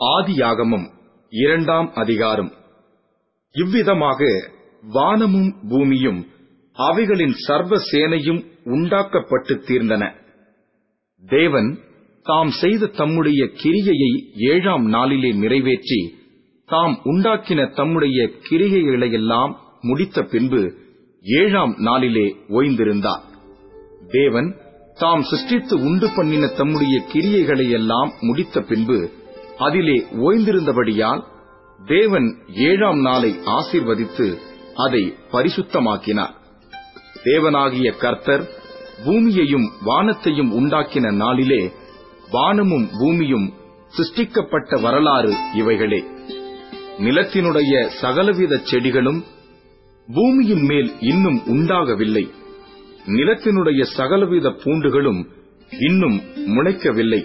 ஆதியாகமம் இரண்டாம் அதிகாரம். இவ்விதமாக வானமும் பூமியும் அவைகளின் சர்வ சேனையும் உண்டாக்கப்பட்டு தீர்ந்தன. தேவன் தாம் செய்த தம்முடைய கிரியையை ஏழாம் நாளிலே நிறைவேற்றி தாம் உண்டாக்கின தம்முடைய கிரியைகளையெல்லாம் முடித்த பின்பு ஏழாம் நாளிலே ஓய்ந்திருந்தார். தேவன் தாம் சிருஷ்டித்து உண்டு பண்ணின தம்முடைய கிரியைகளையெல்லாம் முடித்த பின்பு அதிலே ஓய்ந்திருந்தபடியால் தேவன் ஏழாம் நாளை ஆசீர்வதித்து அதை பரிசுத்தமாக்கினார். தேவனாகிய கர்த்தர் பூமியையும் வானத்தையும் உண்டாக்கின நாளிலே வானமும் பூமியும் சிருஷ்டிக்கப்பட்ட வரலாறு இவைகளே. நிலத்தினுடைய சகலவித செடிகளும் பூமியின் மேல் இன்னும் உண்டாகவில்லை. நிலத்தினுடைய சகலவித பூண்டுகளும் இன்னும் முளைக்கவில்லை.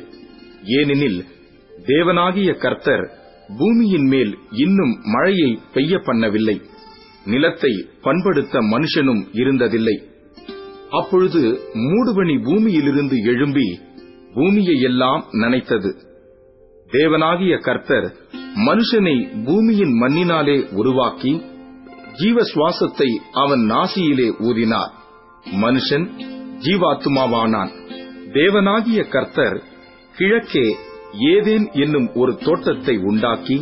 ஏனெனில் தேவனாகிய கர்த்தர் பூமியின் மேல் இன்னும் மழையை பெய்ய பண்ணவில்லை. நிலத்தை பண்படுத்த மனுஷனும் இருந்ததில்லை. அப்பொழுது மூடுபனி பூமியிலிருந்து எழும்பி பூமியை எல்லாம் நனைத்தது. தேவனாகிய கர்த்தர் மனுஷனை பூமியின் மண்ணினாலே உருவாக்கி ஜீவ சுவாசத்தை அவன் நாசியிலே ஊதினார். மனுஷன் ஜீவாத்துமாவானான் தேவனாகிய கர்த்தர் கிழக்கே ஏதேன் என்னும் ஒரு தோட்டத்தை உண்டாக்கி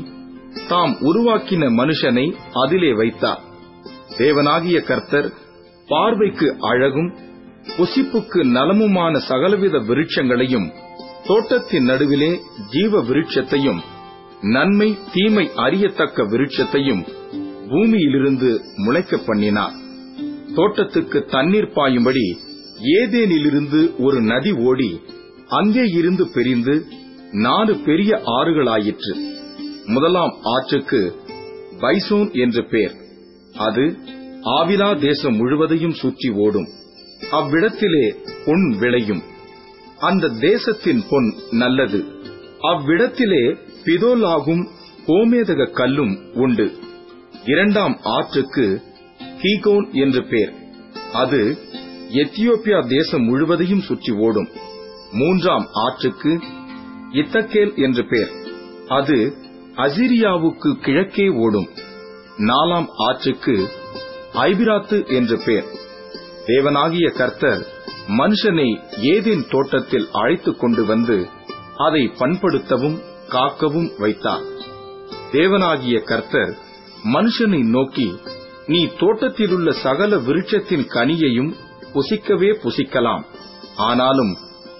தாம் உருவாக்கின மனுஷனை அதிலே வைத்தார். தேவனாகிய கர்த்தர் பார்வைக்கு அழகும் புசிப்புக்கு நலமுமான சகலவித விருட்சங்களையும் தோட்டத்தின் நடுவிலே ஜீவ விருட்சத்தையும் நன்மை தீமை அறியத்தக்க விருட்சத்தையும் பூமியிலிருந்து முளைக்க பண்ணினார். தோட்டத்துக்கு தண்ணீர் பாயும்படி ஏதேனிலிருந்து ஒரு நதி ஓடி அங்கே இருந்து பிரிந்து நாலு பெரிய ஆறுகளாயிற்று. முதலாம் ஆற்றுக்கு பைசோன் என்று பெயர் அது ஆவிலா தேசம் முழுவதையும் சுற்றி ஓடும். அவ்விடத்திலே பொன் விளையும். அந்த தேசத்தின் பொன் நல்லது. அவ்விடத்திலே பிதோலாகும் கோமேதக கல்லும் உண்டு. இரண்டாம் ஆற்றுக்கு கீகோன் என்று பெயர் அது எத்தியோப்பியா தேசம் முழுவதையும் சுற்றி ஓடும். மூன்றாம் ஆற்றுக்கு இத்தக்கேல் என்று பெயர் அது அசிரியாவுக்கு கிழக்கே ஓடும். நாலாம் ஆற்றுக்கு ஐபிராத்து என்று பெயர் தேவனாகிய கர்த்தர் மனுஷனை ஏதேன் தோட்டத்தில் அழைத்துக் கொண்டு வந்து அதை பண்படுத்தவும் காக்கவும் வைத்தார். தேவனாகிய கர்த்தர் மனுஷனை நோக்கி நீ தோட்டத்திலுள்ள சகல விருட்சத்தின் கனியையும் புசிக்கவே புசிக்கலாம். ஆனாலும்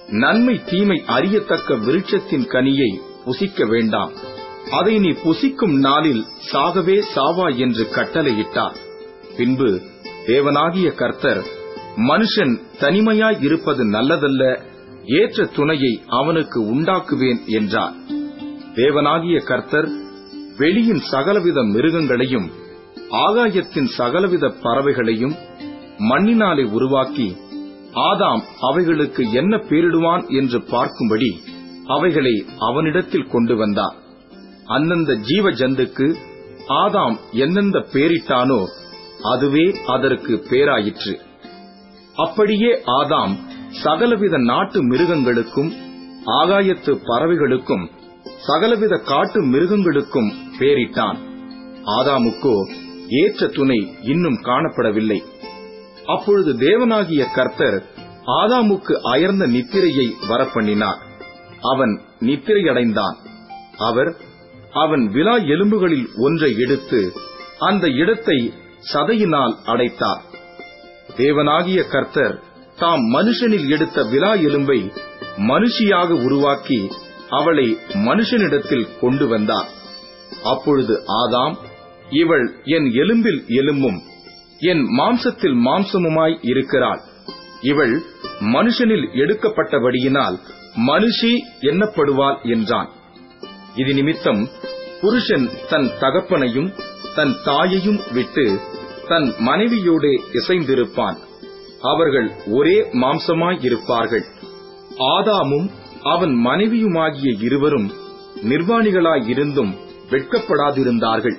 நன்மை தீமை அறியத்தக்க விருட்சத்தின் கனியை புசிக்க வேண்டாம். அதை நீ புசிக்கும் நாளில் சாகவே சாவா என்று கட்டளையிட்டார். பின்பு தேவனாகிய கர்த்தர் மனுஷன் தனிமையாய் இருப்பது நல்லதல்ல ஏற்ற துணையை அவனுக்கு உண்டாக்குவேன் என்றார். தேவனாகிய கர்த்தர் வெளியின் சகலவித மிருகங்களையும் ஆகாயத்தின் சகலவித பறவைகளையும் மண்ணினாலே உருவாக்கி ஆதாம் அவைகளுக்கு என்ன பேரிடுவான் என்று பார்க்கும்படி அவைகளை அவனிடத்தில் கொண்டு வந்தார் அந்தந்த ஜீவ ஜந்துக்கு ஆதாம் எந்தெந்த பேரிட்டானோ அதுவே அதற்கு பேராயிற்று. அப்படியே ஆதாம் சகலவித நாட்டு மிருகங்களுக்கும் ஆகாயத்து பறவைகளுக்கும் சகலவித காட்டு மிருகங்களுக்கும் பேரிட்டான். ஆதாமுக்கோ ஏற்ற துணை இன்னும் காணப்படவில்லை. அப்பொழுது தேவனாகிய கர்த்தர் ஆதாமுக்கு அயர்ந்த நித்திரையை வரப்பண்ணினார். அவன் நித்திரையடைந்தான். அவர் அவன் விழா எலும்புகளில் ஒன்றை எடுத்து அந்த இடத்தை சதையினால் அடைத்தார். தேவனாகிய கர்த்தர் தாம் மனுஷனில் எடுத்த விழா எலும்பை மனுஷியாக உருவாக்கி அவளை மனுஷனிடத்தில் கொண்டு வந்தார். அப்பொழுது ஆதாம் இவள் என் எலும்பில் எலும்பும் என் மாம்சத்தில் மாம்சமுமாய் இருக்கிறாள். இவள் மனுஷனில் எடுக்கப்பட்டபடியினால் மனுஷி எண்ணப்படுவாள் என்றான். இது நிமித்தம் புருஷன் தன் தகப்பனையும் தன் தாயையும் விட்டு தன் மனைவியோடு இசைந்திருப்பான். அவர்கள் ஒரே மாம்சமாய் இருப்பார்கள். ஆதாமும் அவன் மனைவியுமாகிய இருவரும் நிர்வாணிகளாயிருந்தும் வெட்கப்படாதிருந்தார்கள்.